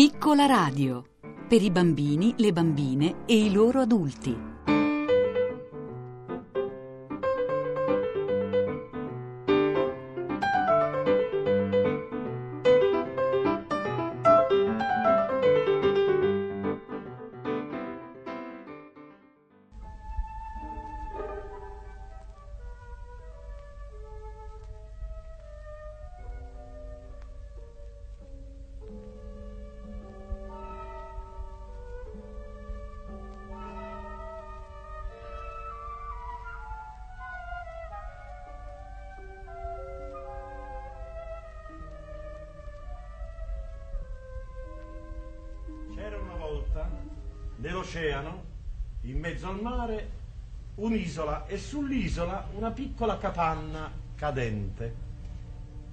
Piccola radio per i bambini, le bambine e i loro adulti. Nell'oceano, in mezzo al mare, un'isola e sull'isola una piccola capanna cadente.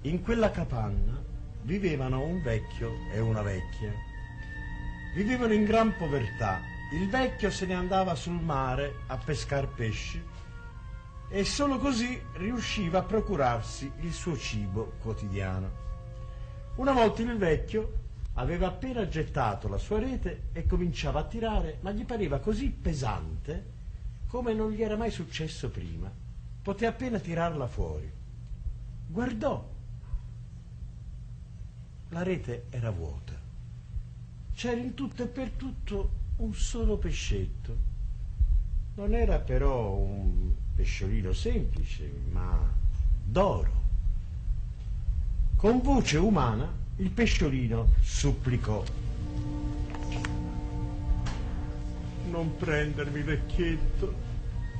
In quella capanna vivevano un vecchio e una vecchia. Vivevano in gran povertà. Il vecchio se ne andava sul mare a pescar pesci e solo così riusciva a procurarsi il suo cibo quotidiano. Una volta il vecchio aveva appena gettato la sua rete e cominciava a tirare, ma gli pareva così pesante come non gli era mai successo prima. Poté appena tirarla fuori. Guardò. La rete era vuota. C'era in tutto e per tutto un solo pescetto. Non era però un pesciolino semplice, ma d'oro. Con voce umana il pesciolino supplicò. Non prendermi, vecchietto.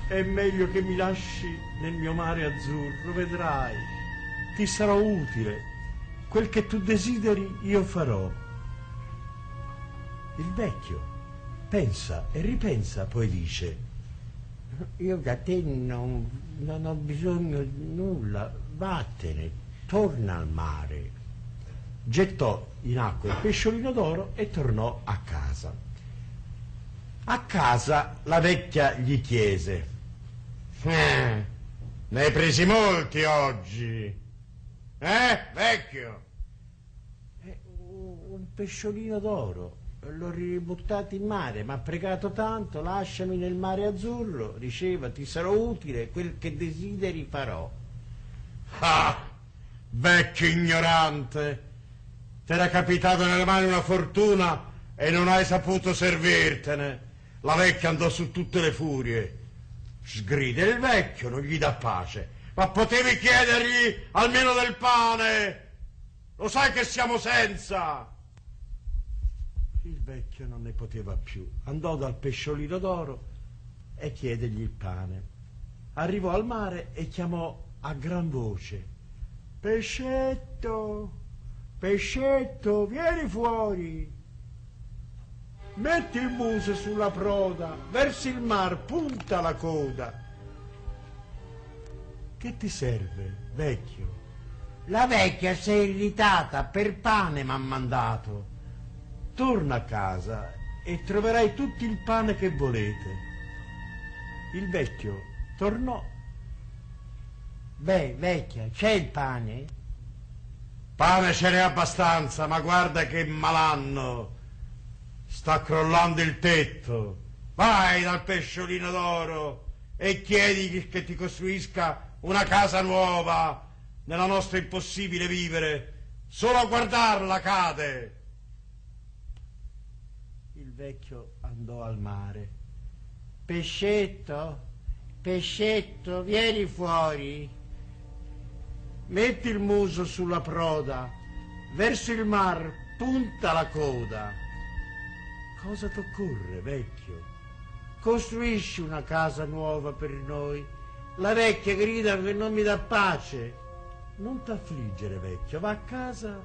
È meglio che mi lasci nel mio mare azzurro, vedrai. Ti sarò utile. Quel che tu desideri io farò. Il vecchio pensa e ripensa, poi dice, io da te non, non ho bisogno di nulla, vattene, torna al mare. Gettò in acqua il pesciolino d'oro e tornò a casa. A casa la vecchia gli chiese, eh, ne hai presi molti oggi? Eh, vecchio? "Eh, un pesciolino d'oro. L'ho ributtato in mare, mi ha pregato tanto, lasciami nel mare azzurro, diceva, ti sarò utile, quel che desideri farò. Ah, vecchio ignorante, t'era capitato nelle mani una fortuna e non hai saputo servirtene. La vecchia andò su tutte le furie. Sgrida il vecchio, non gli dà pace. Ma potevi chiedergli almeno del pane? Lo sai che siamo senza. Il vecchio non ne poteva più. Andò dal pesciolino d'oro e chiedegli il pane. Arrivò al mare e chiamò a gran voce. Pescetto, pescetto, vieni fuori. Metti il muso sulla proda, verso il mar, punta la coda. Che ti serve, vecchio? La vecchia si è irritata, per pane m'ha mandato. Torna a casa e troverai tutto il pane che volete. Il vecchio tornò. Beh, vecchia, c'è il pane? Pane ce n'è abbastanza, ma guarda che malanno. Sta crollando il tetto. Vai dal pesciolino d'oro e chiedi che ti costruisca una casa nuova nella nostra impossibile vivere. Solo a guardarla cade. Il vecchio andò al mare. Pescetto, pescetto, vieni fuori. Metti il muso sulla proda, verso il mar, punta la coda. Cosa t'occorre, vecchio? Costruisci una casa nuova per noi. La vecchia grida che non mi dà pace. Non t'affliggere, vecchio, va a casa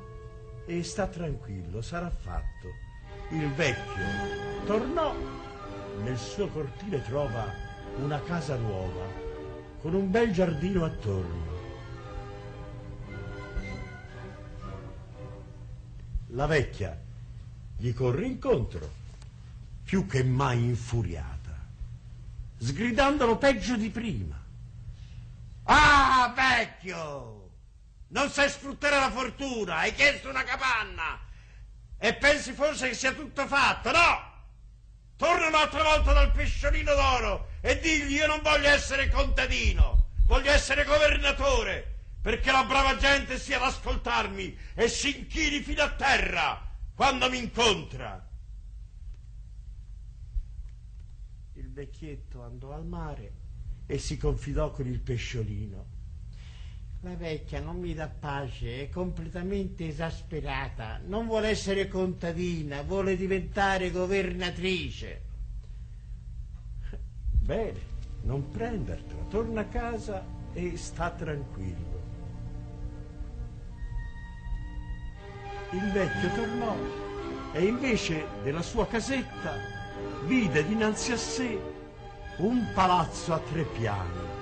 e sta tranquillo, sarà fatto. Il vecchio tornò. Nel suo cortile trova una casa nuova, con un bel giardino attorno. La vecchia gli corre incontro, più che mai infuriata, sgridandolo peggio di prima. Ah, vecchio! Non sai sfruttare la fortuna, hai chiesto una capanna E pensi forse che sia tutto fatto? No! Torna un'altra volta dal pesciolino d'oro e digli io non voglio essere contadino, voglio essere governatore, perché la brava gente sia ad ascoltarmi e si inchini fino a terra quando mi incontra. Il vecchietto andò al mare e si confidò con il pesciolino. La vecchia non mi dà pace, è completamente esasperata, non vuole essere contadina, vuole diventare governatrice. Bene, non prendertela, torna a casa e sta tranquillo. Il vecchio tornò e invece della sua casetta vide dinanzi a sé un palazzo a tre piani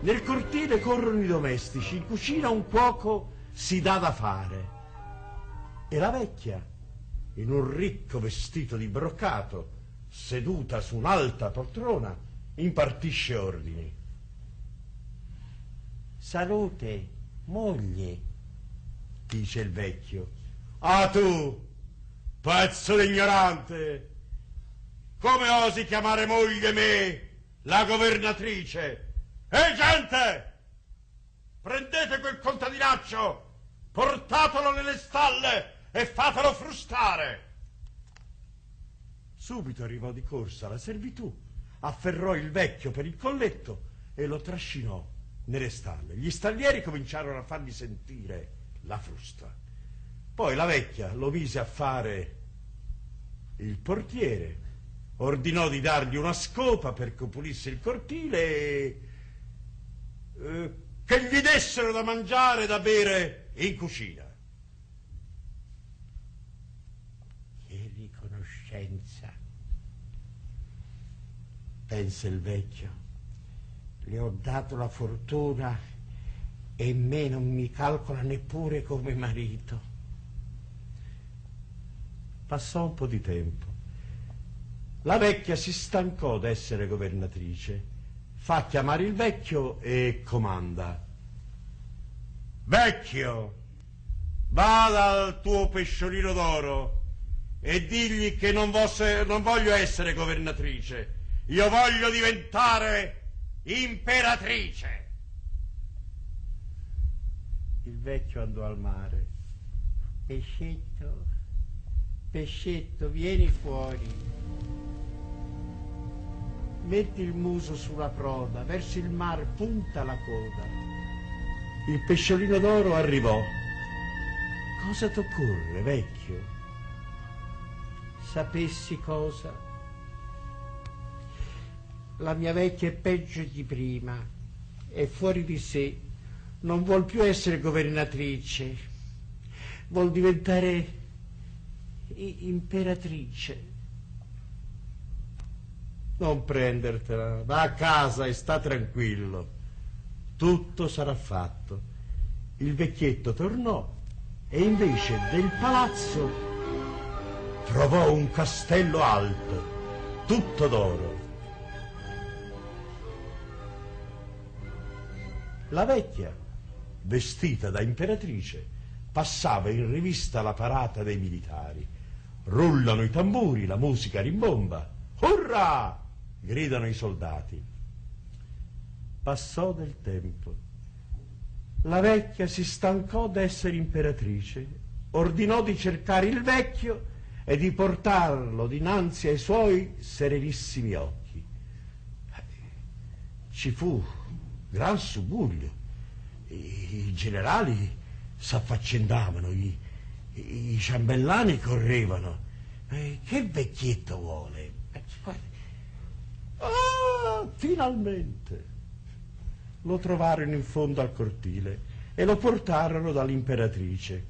nel cortile corrono i domestici, in cucina un cuoco si dà da fare. E la vecchia, in un ricco vestito di broccato, seduta su un'alta poltrona, impartisce ordini. Salute, moglie, dice il vecchio. Ah tu, pezzo di ignorante, come osi chiamare moglie me, la governatrice? Ehi gente! Prendete quel contadinaccio, portatelo nelle stalle e fatelo frustare. Subito arrivò di corsa la servitù, afferrò il vecchio per il colletto e lo trascinò nelle stalle. Gli stallieri cominciarono a fargli sentire la frusta. Poi la vecchia lo mise a fare il portiere, ordinò di dargli una scopa perché pulisse il cortile e eh, che gli dessero da mangiare e da bere in cucina. Che riconoscenza, pensa il vecchio. Le ho dato la fortuna e me non mi calcola neppure come marito. Passò un po' di tempo. La vecchia si stancò d'essere governatrice fa chiamare il vecchio e comanda. Vecchio, vada al tuo pesciolino d'oro e digli che non, vosse, non voglio essere governatrice, io voglio diventare imperatrice. Il vecchio andò al mare. Pescetto, pescetto, vieni fuori metti il muso sulla proda, verso il mare punta la coda. Il pesciolino d'oro arrivò. Cosa t'occorre, vecchio? Sapessi cosa? La mia vecchia è peggio di prima, è fuori di sé, non vuol più essere governatrice, vuol diventare imperatrice. Non prendertela, va a casa e sta tranquillo. Tutto sarà fatto. Il vecchietto tornò e invece del palazzo trovò un castello alto, tutto d'oro. La vecchia, vestita da imperatrice, passava in rivista la parata dei militari. Rullano i tamburi, la musica rimbomba. Urrà! gridano i soldati. Passò del tempo. La vecchia si stancò d'essere imperatrice, ordinò di cercare il vecchio e di portarlo dinanzi ai suoi serenissimi occhi. Ci fu gran subuglio. I, generali s'affaccendavano, i, i ciambellani correvano. Eh, che vecchietto vuole? Ah, finalmente! Lo trovarono in fondo al cortile e lo portarono dall'imperatrice.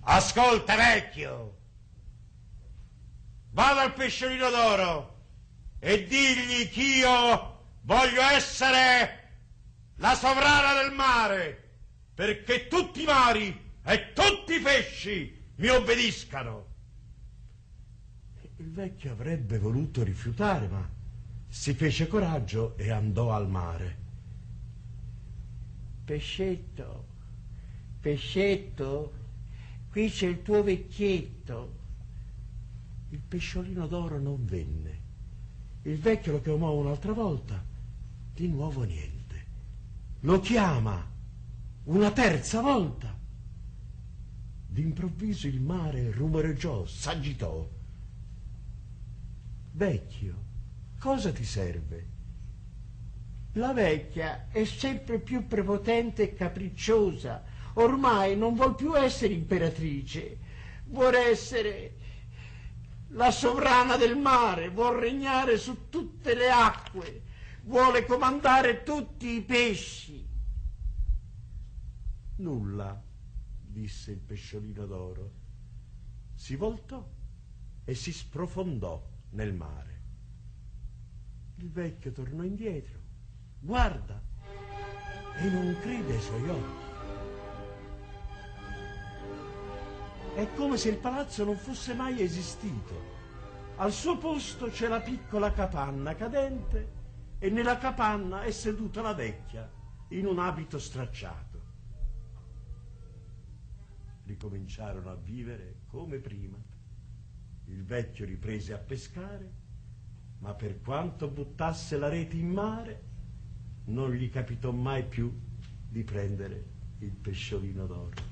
Ascolta, vecchio! Vado al pesciolino d'oro e digli che io voglio essere la sovrana del mare, perché tutti i mari e tutti i pesci mi obbediscano. Il vecchio avrebbe voluto rifiutare, ma si fece coraggio e andò al mare. Pescetto, pescetto, qui c'è il tuo vecchietto. Il pesciolino d'oro non venne. Il vecchio lo chiamò un'altra volta. Di nuovo niente. Lo chiama una terza volta. D'improvviso il mare rumoreggiò, s'agitò. Vecchio, cosa ti serve? La vecchia è sempre più prepotente e capricciosa. Ormai non vuol più essere imperatrice, vuole essere la sovrana del mare, vuol regnare su tutte le acque, vuole comandare tutti i pesci. Nulla, disse il pesciolino d'oro. Si voltò e si sprofondò nel mare. Il vecchio tornò indietro, guarda e non crede ai suoi occhi. È come se il palazzo non fosse mai esistito. Al suo posto c'è la piccola capanna cadente e nella capanna è seduta la vecchia in un abito stracciato. Ricominciarono a vivere come prima. Il vecchio riprese a pescare, ma per quanto buttasse la rete in mare, non gli capitò mai più di prendere il pesciolino d'oro.